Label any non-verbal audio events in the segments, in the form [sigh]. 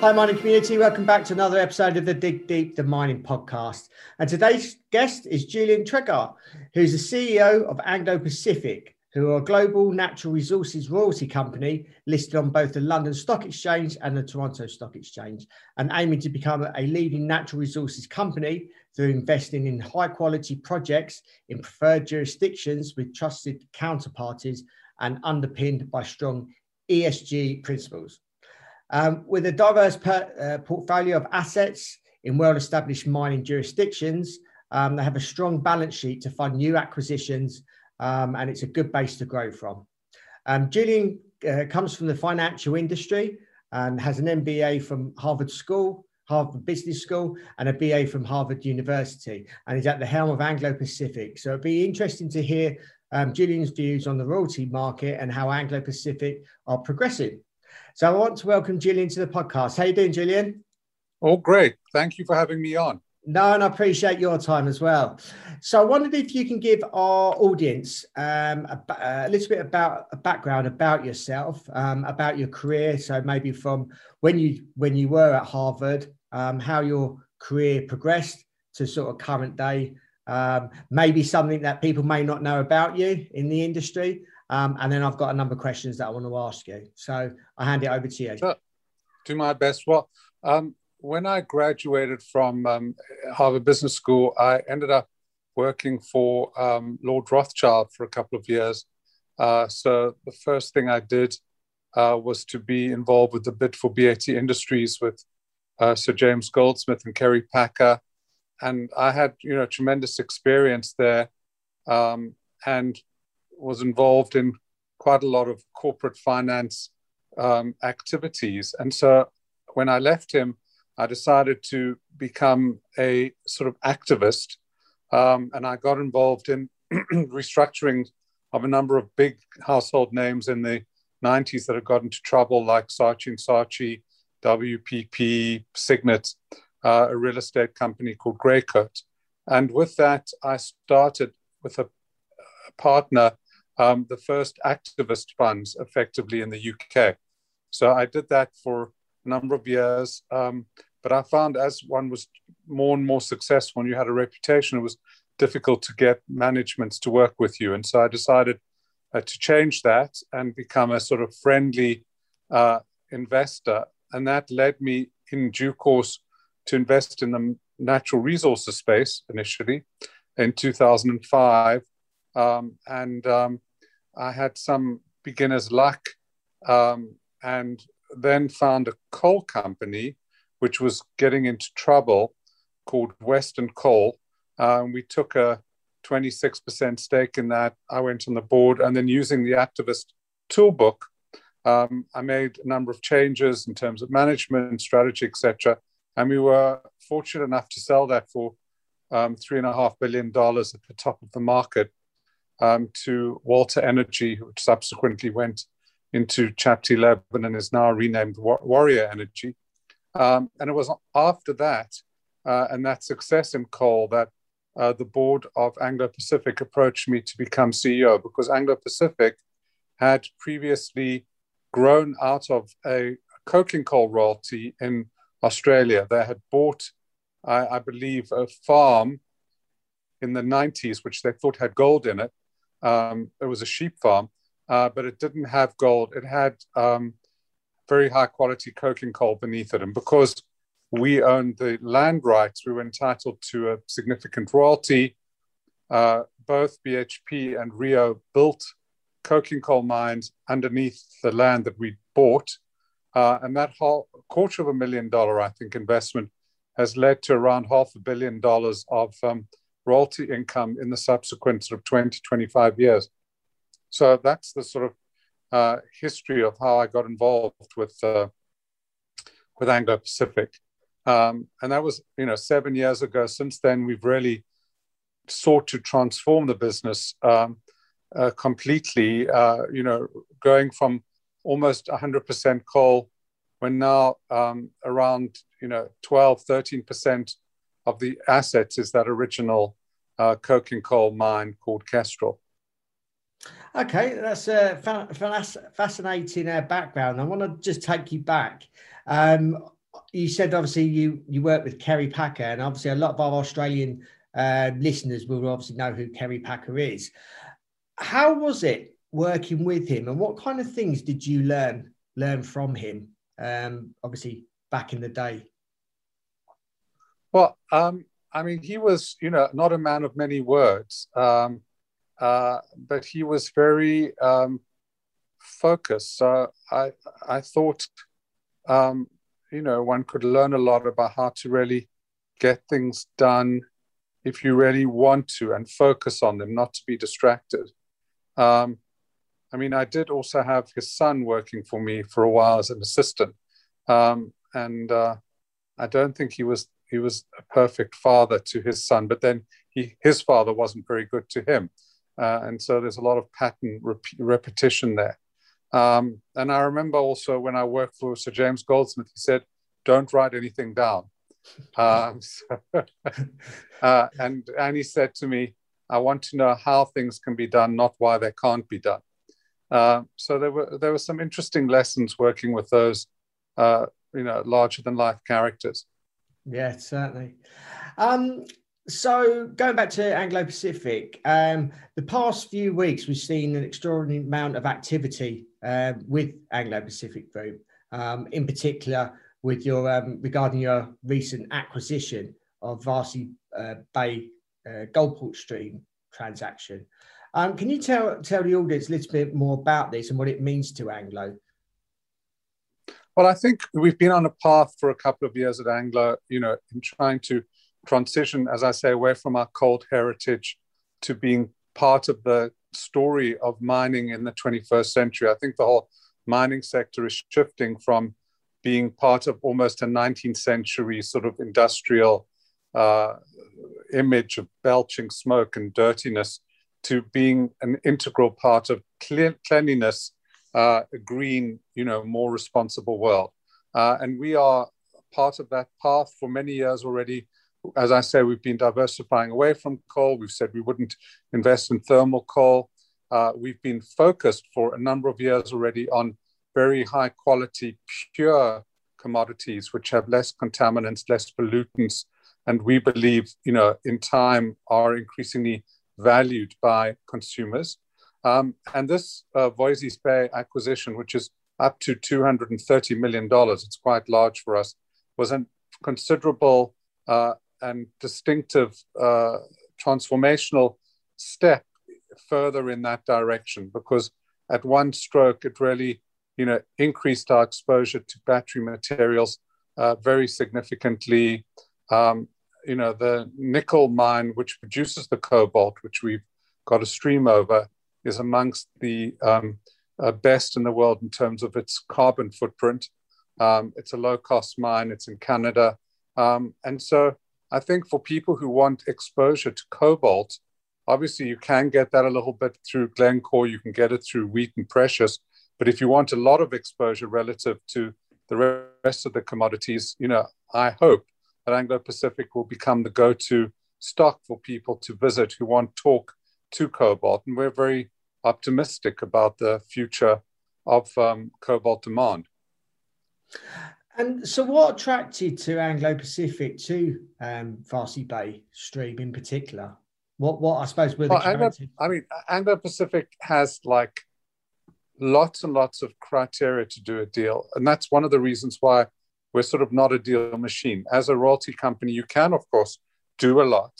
Hi, mining community. Welcome back to another episode of the Dig Deep the Mining podcast. And today's guest is Julian Treger, who's the CEO of Anglo Pacific, who are a global natural resources royalty company listed on both the London Stock Exchange and the Toronto Stock Exchange, and aiming to become a leading natural resources company through investing in high quality projects in preferred jurisdictions with trusted counterparties and underpinned by strong ESG principles. Um, with a diverse per, uh, portfolio of assets in well established mining jurisdictions, um, they have a strong balance sheet to fund new acquisitions, um, and it's a good base to grow from. Um, Julian uh, comes from the financial industry and has an MBA from Harvard School, Harvard Business School, and a BA from Harvard University, and he's at the helm of Anglo Pacific. So it'd be interesting to hear um, Julian's views on the royalty market and how Anglo Pacific are progressing. So I want to welcome Julian to the podcast. How you doing, Julian? Oh, great. Thank you for having me on. No, and I appreciate your time as well. So I wondered if you can give our audience um, a, a, little bit about a background about yourself, um, about your career. So maybe from when you when you were at Harvard, um, how your career progressed to sort of current day. Um, maybe something that people may not know about you in the industry, um, and then I've got a number of questions that I want to ask you. So I hand it over to you. Sure. Do my best. Well, um, when I graduated from um, Harvard Business School, I ended up working for um, Lord Rothschild for a couple of years. Uh, so the first thing I did uh, was to be involved with the bid for BAT Industries with uh, Sir James Goldsmith and Kerry Packer, and I had you know tremendous experience there. Um, and was involved in quite a lot of corporate finance um, activities. And so when I left him, I decided to become a sort of activist. Um, and I got involved in [clears throat] restructuring of a number of big household names in the 90s that had got into trouble, like Saatchi and Saatchi, WPP, Signet, uh, a real estate company called Greycoat. And with that, I started with a, a partner um, the first activist funds effectively in the UK. So I did that for a number of years. Um, but I found as one was more and more successful and you had a reputation, it was difficult to get managements to work with you. And so I decided uh, to change that and become a sort of friendly uh, investor. And that led me in due course to invest in the natural resources space initially in 2005. Um, and um, I had some beginner's luck um, and then found a coal company which was getting into trouble called Western Coal. Um, we took a 26% stake in that. I went on the board and then using the activist toolbook, um, I made a number of changes in terms of management, strategy, etc. And we were fortunate enough to sell that for um, three and a half billion dollars at the top of the market um, to Walter Energy, which subsequently went into Chapter 11 and is now renamed Warrior Energy. Um, and it was after that uh, and that success in coal that uh, the board of Anglo Pacific approached me to become CEO because Anglo Pacific had previously grown out of a coking coal royalty in Australia. They had bought, I, I believe, a farm in the 90s, which they thought had gold in it. Um, it was a sheep farm, uh, but it didn't have gold. It had um, very high quality coking coal beneath it. And because we owned the land rights, we were entitled to a significant royalty. Uh, both BHP and Rio built coking coal mines underneath the land that we bought. Uh, and that whole quarter of a million dollar, I think, investment has led to around half a billion dollars of um, royalty income in the subsequent sort of 20, 25 years. So that's the sort of uh, history of how I got involved with uh, with Anglo Pacific. Um, and that was, you know, seven years ago. Since then, we've really sought to transform the business um, uh, completely, uh, you know, going from almost 100% coal, when now um, around, you know, 12, 13% of the assets is that original uh, coking coal mine called Kestrel. Okay, that's a fa- fascinating uh, background. I want to just take you back. Um, you said obviously you you work with Kerry Packer, and obviously a lot of our Australian uh, listeners will obviously know who Kerry Packer is. How was it working with him, and what kind of things did you learn learn from him? Um, obviously, back in the day. Well, um, I mean, he was, you know, not a man of many words, um, uh, but he was very um, focused. So I, I thought, um, you know, one could learn a lot about how to really get things done if you really want to and focus on them, not to be distracted. Um, I mean, I did also have his son working for me for a while as an assistant, um, and uh, I don't think he was he was a perfect father to his son, but then he his father wasn't very good to him, uh, and so there's a lot of pattern rep- repetition there. Um, and I remember also when I worked for Sir James Goldsmith, he said, "Don't write anything down." [laughs] Um, so, [laughs] uh, and and he said to me, "I want to know how things can be done, not why they can't be done." Uh, so there were there were some interesting lessons working with those, uh, you know, larger than life characters. Yeah, certainly. Um, so going back to Anglo Pacific, um, the past few weeks we've seen an extraordinary amount of activity uh, with Anglo Pacific Group, um, in particular with your um, regarding your recent acquisition of Voisey's uh, Bay uh, cobalt Stream transaction. Um, can you tell tell the audience a little bit more about this and what it means to Anglo? Well, I think we've been on a path for a couple of years at Anglo, you know, in trying to transition, as I say, away from our cold heritage to being part of the story of mining in the 21st century. I think the whole mining sector is shifting from being part of almost a 19th century sort of industrial uh, image of belching smoke and dirtiness to being an integral part of cleanliness uh, a green, you know, more responsible world. Uh, and we are part of that path for many years already. As I say, we've been diversifying away from coal. We've said we wouldn't invest in thermal coal. Uh, we've been focused for a number of years already on very high quality, pure commodities, which have less contaminants, less pollutants, and we believe, you know, in time are increasingly valued by consumers. Um, and this uh, Voisey's Bay acquisition, which is up to $230 million, it's quite large for us, was a considerable uh, and distinctive uh, transformational step further in that direction because at one stroke it really you know increased our exposure to battery materials uh, very significantly. Um, you know the nickel mine which produces the cobalt which we've got a stream over is amongst the um, uh, best in the world in terms of its carbon footprint. Um, it's a low cost mine, it's in Canada. Um, and so I think for people who want exposure to cobalt, obviously you can get that a little bit through Glencore, you can get it through Wheaton Precious. But if you want a lot of exposure relative to the rest of the commodities, you know, I hope that Anglo Pacific will become the go to stock for people to visit who want talk to cobalt. And we're very optimistic about the future of um, cobalt demand. And so, what attracted to Anglo Pacific to um, Voisey's Bay Stream in particular? What, what I suppose were the well, Anglo, I mean, Anglo Pacific has like lots and lots of criteria to do a deal, and that's one of the reasons why we're sort of not a deal machine. As a royalty company, you can, of course, do a lot.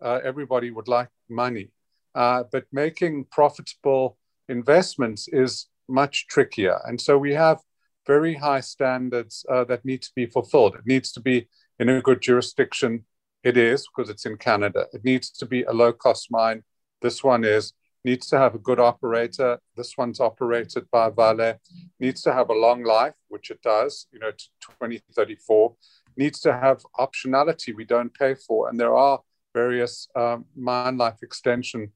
Uh, everybody would like money, uh, but making profitable investments is much trickier. And so we have very high standards uh, that need to be fulfilled. It needs to be in a good jurisdiction. It is because it's in Canada. It needs to be a low cost mine. This one is. Needs to have a good operator. This one's operated by Vale. Needs to have a long life, which it does, you know, to 2034. needs to have optionality we don't pay for. And there are various um, mine life extension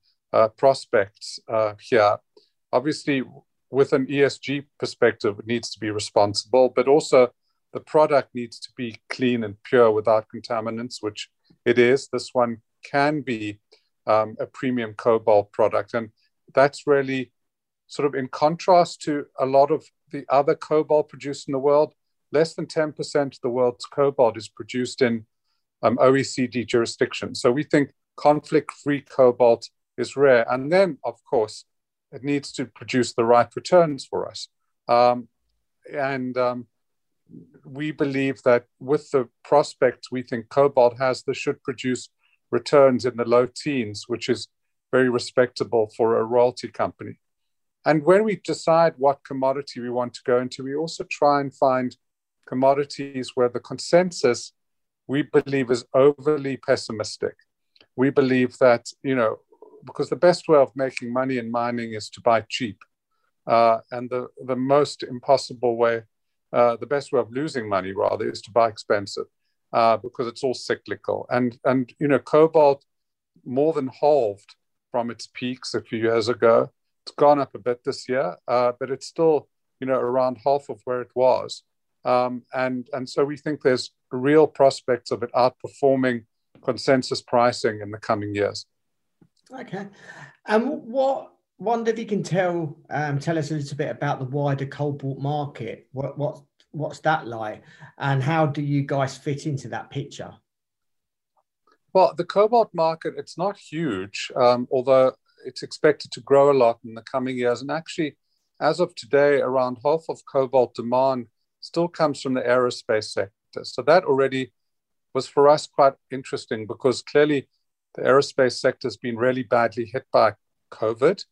prospects uh, here. Obviously, with an ESG perspective, it needs to be responsible, but also the product needs to be clean and pure without contaminants, which it is. This one can be um, a premium cobalt product. And that's really sort of in contrast to a lot of the other cobalt produced in the world. Less than 10% of the world's cobalt is produced in um, OECD jurisdictions. So we think conflict free cobalt is rare. And then, of course, it needs to produce the right returns for us. Um, and um, we believe that with the prospects we think cobalt has, this should produce returns in the low teens, which is very respectable for a royalty company. And when we decide what commodity we want to go into, we also try and find commodities where the consensus we believe is overly pessimistic. We believe that, you know, because the best way of making money in mining is to buy cheap. Uh, and the, the most impossible way, uh, the best way of losing money rather, is to buy expensive uh, because it's all cyclical. And, and, you know, cobalt more than halved from its peaks a few years ago. It's gone up a bit this year, uh, but it's still, you know, around half of where it was. Um, and, and so we think there's real prospects of it outperforming consensus pricing in the coming years. Okay. And um, what wonder if you can tell um, tell us a little bit about the wider cobalt market. What what what's that like, and how do you guys fit into that picture? Well, the cobalt market it's not huge, um, although it's expected to grow a lot in the coming years. And actually, as of today, around half of cobalt demand still comes from the aerospace sector. So that already was for us quite interesting because clearly the aerospace sector has been really badly hit by COVID.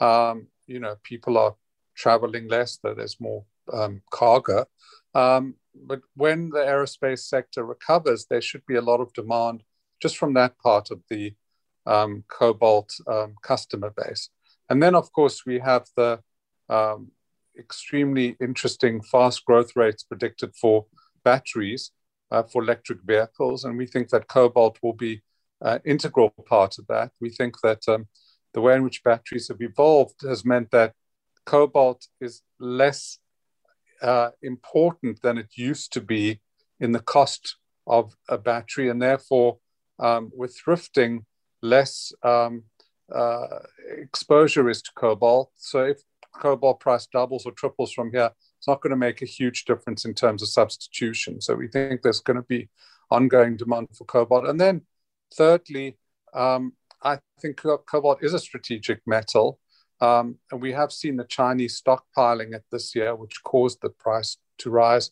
Um, you know, people are traveling less, though there's more um, cargo. Um, but when the aerospace sector recovers, there should be a lot of demand just from that part of the um, cobalt um, customer base. And then, of course, we have the um, extremely interesting fast growth rates predicted for batteries uh, for electric vehicles. And we think that cobalt will be uh, integral part of that. We think that um, the way in which batteries have evolved has meant that cobalt is less uh, important than it used to be in the cost of a battery, and therefore, um, with thrifting, less um, uh, exposure is to cobalt. So, if cobalt price doubles or triples from here, it's not going to make a huge difference in terms of substitution. So, we think there's going to be ongoing demand for cobalt, and then Thirdly, um, I think cobalt is a strategic metal. Um, and we have seen the Chinese stockpiling it this year, which caused the price to rise.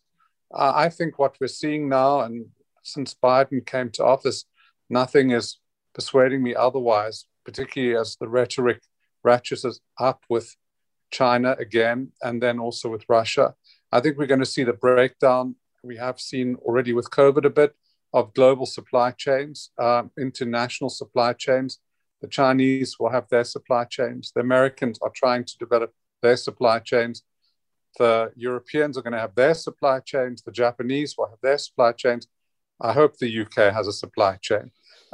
Uh, I think what we're seeing now, and since Biden came to office, nothing is persuading me otherwise, particularly as the rhetoric ratchets up with China again, and then also with Russia. I think we're going to see the breakdown we have seen already with COVID a bit, of global supply chains, um, international supply chains. The Chinese will have their supply chains. The Americans are trying to develop their supply chains. The Europeans are going to have their supply chains. The Japanese will have their supply chains. I hope the UK has a supply chain.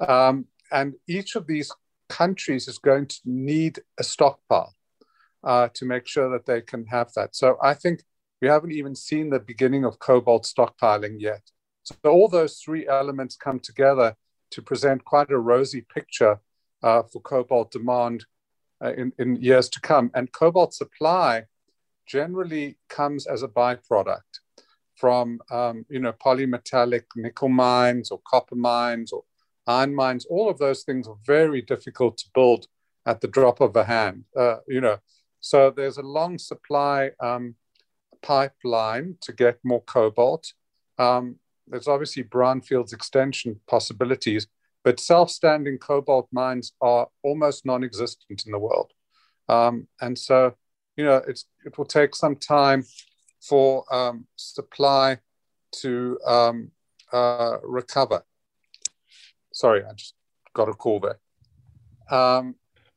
Um, and each of these countries is going to need a stockpile uh, to make sure that they can have that. So I think we haven't even seen the beginning of cobalt stockpiling yet. So all those three elements come together to present quite a rosy picture uh, for cobalt demand uh, in, in years to come. And cobalt supply generally comes as a byproduct from um, you know polymetallic nickel mines or copper mines or iron mines. All of those things are very difficult to build at the drop of a hand. Uh, you know, so there's a long supply um, pipeline to get more cobalt. Um, there's obviously brownfields extension possibilities, but self-standing cobalt mines are almost non-existent in the world. Um, and so, you know, it's, it will take some time for um, supply to um, uh, recover. Sorry, I just got a call there. Um,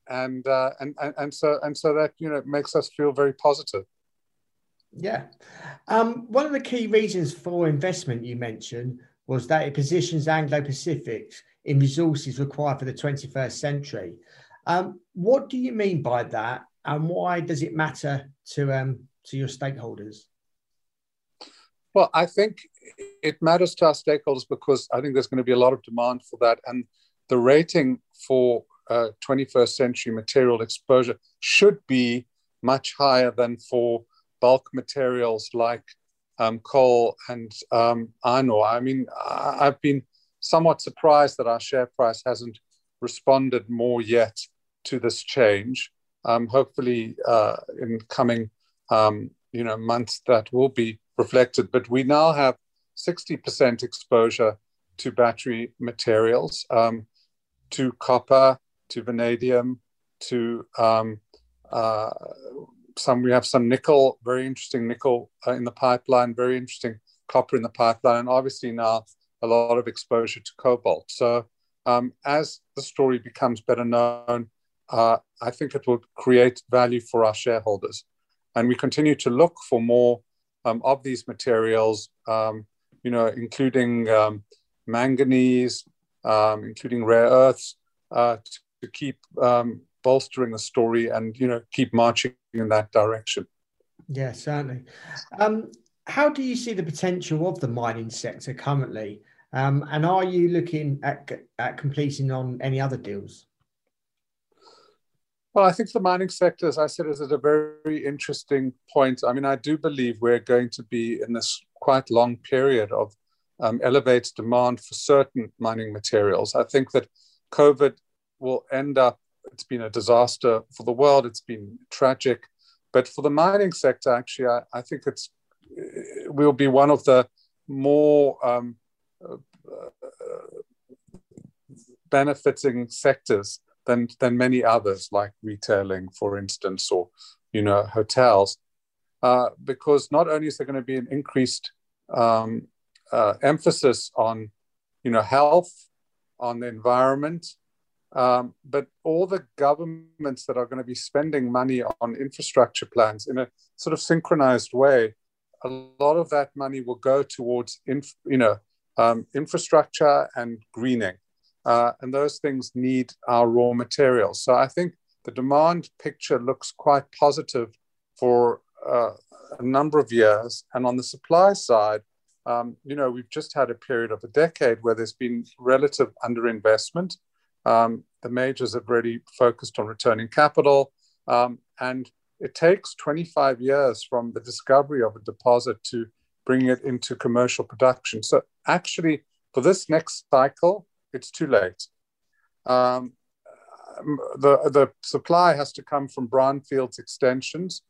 and, uh, and, and, and so and so that you know makes us feel very positive. Yeah. Um, one of the key reasons for investment you mentioned was that it positions Anglo Pacific in resources required for the 21st century. Um, what do you mean by that, and why does it matter to um, to your stakeholders? Well, I think it matters to our stakeholders because I think there's going to be a lot of demand for that, and the rating for uh, 21st century material exposure should be much higher than for bulk materials like um, coal and um, iron ore. I mean, I've been somewhat surprised that our share price hasn't responded more yet to this change. Um, hopefully, uh, in coming um, you know months, that will be reflected. But we now have 60% exposure to battery materials, um, to copper, to vanadium, to um, uh, some. We have some nickel, very interesting nickel uh, in the pipeline, very interesting copper in the pipeline, and obviously now a lot of exposure to cobalt. So um, as the story becomes better known, uh, I think it will create value for our shareholders. And we continue to look for more um, of these materials, um, you know, including um, manganese, um, including rare earths, uh, to, to, keep um, bolstering the story and, you know, keep marching in that direction. Yeah, certainly. Um, how do you see the potential of the mining sector currently? Um, and are you looking at, at completing on any other deals? Well, I think the mining sector, as I said, is at a very interesting point. I mean, I do believe we're going to be in this quite long period of um, elevated demand for certain mining materials. I think that COVID will end up, it's been a disaster for the world, it's been tragic. But for the mining sector, actually, I, I think it's it will be one of the more um, benefiting sectors than than many others, like retailing, for instance, or you know hotels, uh, because not only is there going to be an increased um, uh, emphasis on you know health, on the environment, um, but all the governments that are going to be spending money on infrastructure plans in a sort of synchronized way, a lot of that money will go towards inf- you know um, infrastructure and greening. Uh, and those things need our raw materials. So I think the demand picture looks quite positive for uh, a number of years. And on the supply side, um, you know, we've just had a period of a decade where there's been relative underinvestment. Um, the majors have really focused on returning capital. Um, and it takes 25 years from the discovery of a deposit to bringing it into commercial production. So actually, for this next cycle, it's too late. Um, the, the supply has to come from brownfields extensions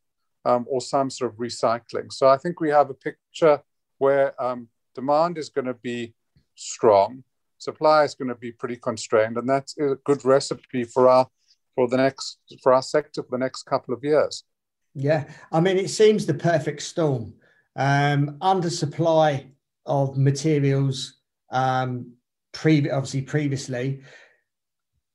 um, or some sort of recycling. So I think we have a picture where um, demand is going to be strong, supply is going to be pretty constrained, and that's a good recipe for our for the next for our sector for the next couple of years. Yeah, I mean, it seems the perfect storm um, undersupply of materials, um, pre- obviously previously.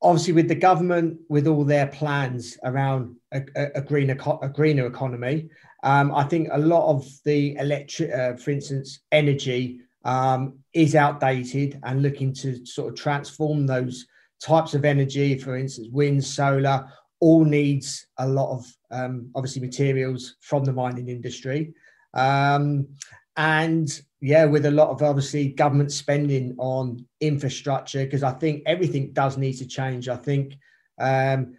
Obviously, with the government, with all their plans around a, a, a greener a greener economy, um, I think a lot of the electric, uh, for instance, energy um, is outdated and looking to sort of transform those types of energy. For instance, wind, solar, all needs a lot of um, obviously materials from the mining industry. Um, and yeah, with a lot of obviously government spending on infrastructure, because I think everything does need to change. I think um,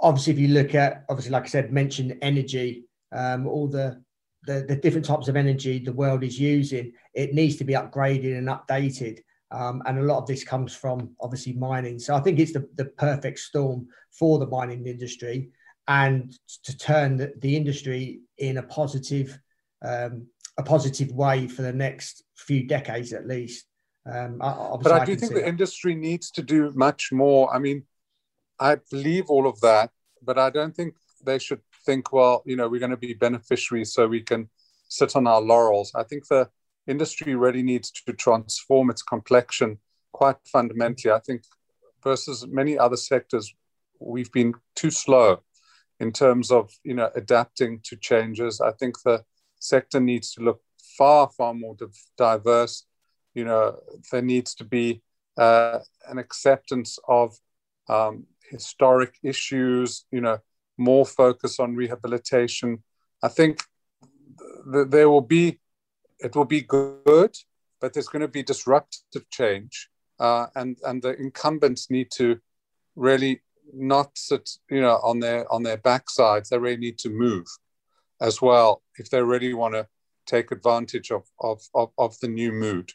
obviously if you look at obviously like I said, mentioned energy, um, all the, the the different types of energy the world is using, it needs to be upgraded and updated. Um, and a lot of this comes from obviously mining. So I think it's the, the perfect storm for the mining industry and to turn the, the industry in a positive um, a positive way for the next few decades at least. Um, but I, I do think the that. industry needs to do much more. I mean, I believe all of that, but I don't think they should think, well, you know, we're going to be beneficiaries so we can sit on our laurels. I think the industry really needs to transform its complexion quite fundamentally. I think versus many other sectors, we've been too slow in terms of you know adapting to changes. I think the sector needs to look far, far more diverse. You know, there needs to be uh, an acceptance of um, historic issues, you know, more focus on rehabilitation. I think th- there will be, it will be good, but there's going to be disruptive change. Uh, and, and the incumbents need to really not sit, you know, on their, on their backsides. They really need to move as well if they really want to take advantage of, of, of, of the new mood.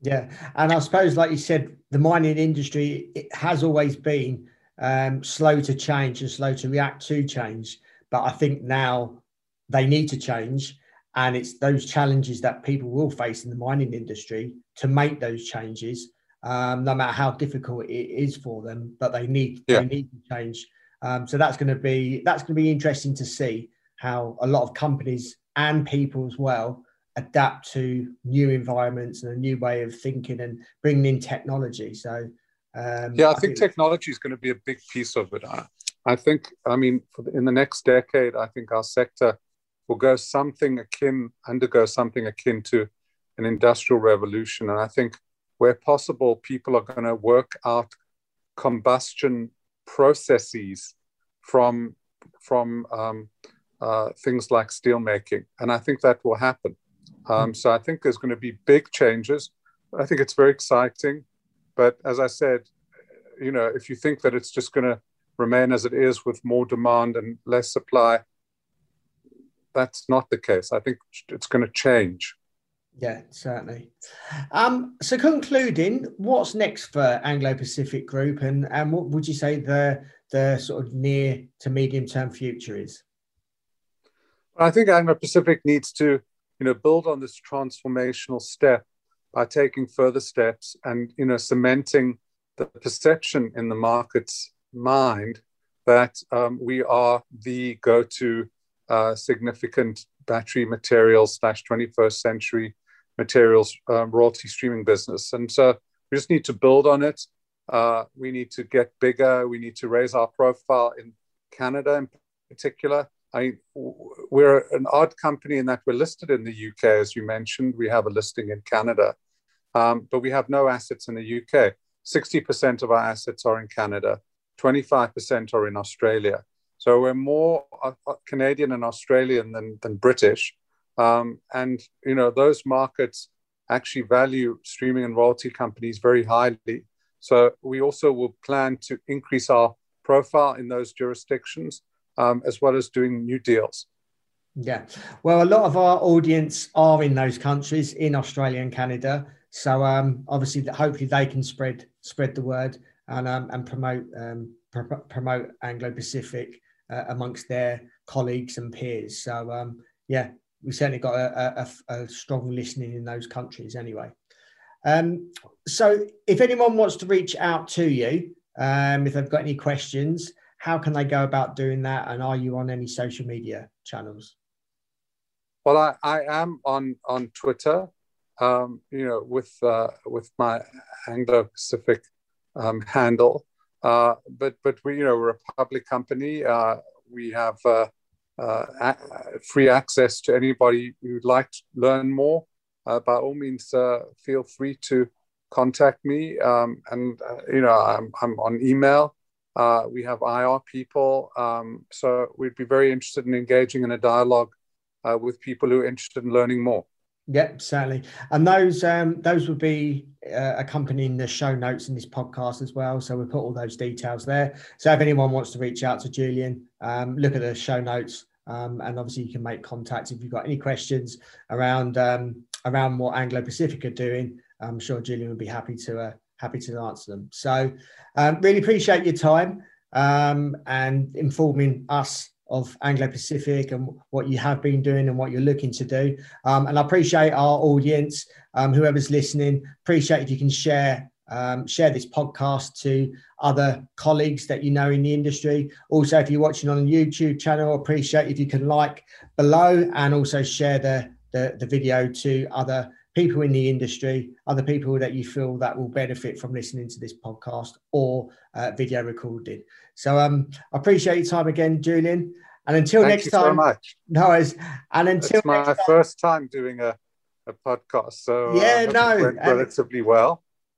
Yeah, and I suppose, like you said, the mining industry it has always been um, slow to change and slow to react to change. But I think now they need to change, and it's those challenges that people will face in the mining industry to make those changes, um, no matter how difficult it is for them. But they need yeah. they need to change. Um, so that's going to be that's going to be interesting to see how a lot of companies and people as well adapt to new environments and a new way of thinking and bringing in technology. So, um, yeah, I, I think, think technology is going to be a big piece of it. I, I think, I mean, the, in the next decade, I think our sector will go something akin, undergo something akin to an industrial revolution. And I think where possible, people are going to work out combustion processes from from um, uh, things like steelmaking, and I think that will happen. Um, so I think there's going to be big changes. I think it's very exciting. But as I said, you know, if you think that it's just going to remain as it is with more demand and less supply, that's not the case. I think it's going to change. Yeah, certainly. Um, so concluding, what's next for Anglo Pacific Group, and and what would you say the the sort of near to medium term future is? I think Anglo Pacific needs to you know, build on this transformational step by taking further steps and, you know, cementing the perception in the market's mind that um, we are the go-to uh, significant battery materials slash 21st century materials um, royalty streaming business. And so we just need to build on it. Uh, we need to get bigger. We need to raise our profile in Canada in particular. I, we're an odd company in that we're listed in the UK, as you mentioned. We have a listing in Canada, um, but we have no assets in the UK. 60% of our assets are in Canada, 25% are in Australia. So we're more uh, uh, Canadian and Australian than, than British. Um, and, you know, those markets actually value streaming and royalty companies very highly. So we also will plan to increase our profile in those jurisdictions um, as well as doing new deals. Yeah, well, a lot of our audience are in those countries, in Australia and Canada. So um, obviously, hopefully, they can spread spread the word and um, and promote um, pr- promote Anglo Pacific uh, amongst their colleagues and peers. So um, yeah, we certainly got a, a, a, strong listening in those countries anyway. Um, so if anyone wants to reach out to you, um, if they've got any questions, how can they go about doing that? And are you on any social media channels? Well, I, I am on on Twitter, um, you know, with uh, with my Anglo Pacific um, handle. Uh, but but we you know we're a public company. Uh, we have uh, uh, a- free access to anybody who'd like to learn more. Uh, by all means, feel free to contact me. Um, and you know I'm I'm on email. Uh, we have IR people. Um, so we'd be very interested in engaging in a dialogue uh, with people who are interested in learning more. Yep, certainly. And those um, those would be uh, accompanying the show notes in this podcast as well. So we put all those details there. So if anyone wants to reach out to Julian, um, look at the show notes. Um, and obviously, you can make contact if you've got any questions around um, around what Anglo Pacific are doing. I'm sure Julian would be happy to uh, happy to answer them. So, um, really appreciate your time um, and informing us of Anglo Pacific and what you have been doing and what you're looking to do. Um, and I appreciate our audience, um, whoever's listening. Appreciate if you can share um, share this podcast to other colleagues that you know in the industry. Also, if you're watching on a YouTube channel, appreciate if you can like below and also share the the, the video to other people in the industry, other people that you feel that will benefit from listening to this podcast or uh, video recorded. So um, I appreciate your time again, Julian. And until Thank next you time, so much. no worries. And until It's my time, first time doing a, a podcast, so uh, Yeah, hope no, it went relatively well.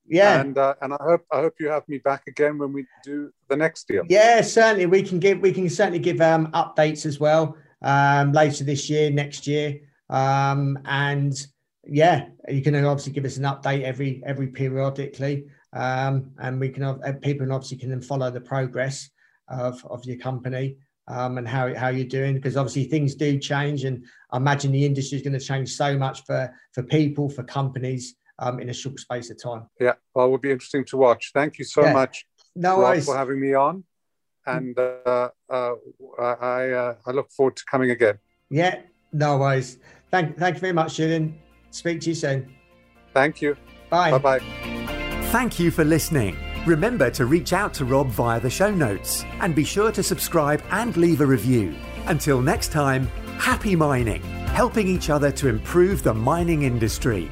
yeah, and uh, and I hope I hope you have me back again when we do the next deal. yeah, certainly we can give we can certainly give um, updates as well um, later this year, next year, um, and yeah, you can obviously give us an update every every periodically, um, and we can uh, people obviously can then follow the progress of of your company. Um, and how, how you're doing because obviously things do change and I imagine the industry is going to change so much for for people for companies um, in a short space of time. Yeah, well, it will be interesting to watch. Thank you so Yeah. much, No Rob, worries. for having me on, and uh, uh, I uh, I look forward to coming again. Yeah, no worries. Thank, thank you very much, Julian. Speak to you soon. Thank you. Bye. Bye bye. Thank you for listening. Remember to reach out to Rob via the show notes and be sure to subscribe and leave a review. Until next time, happy mining, helping each other to improve the mining industry.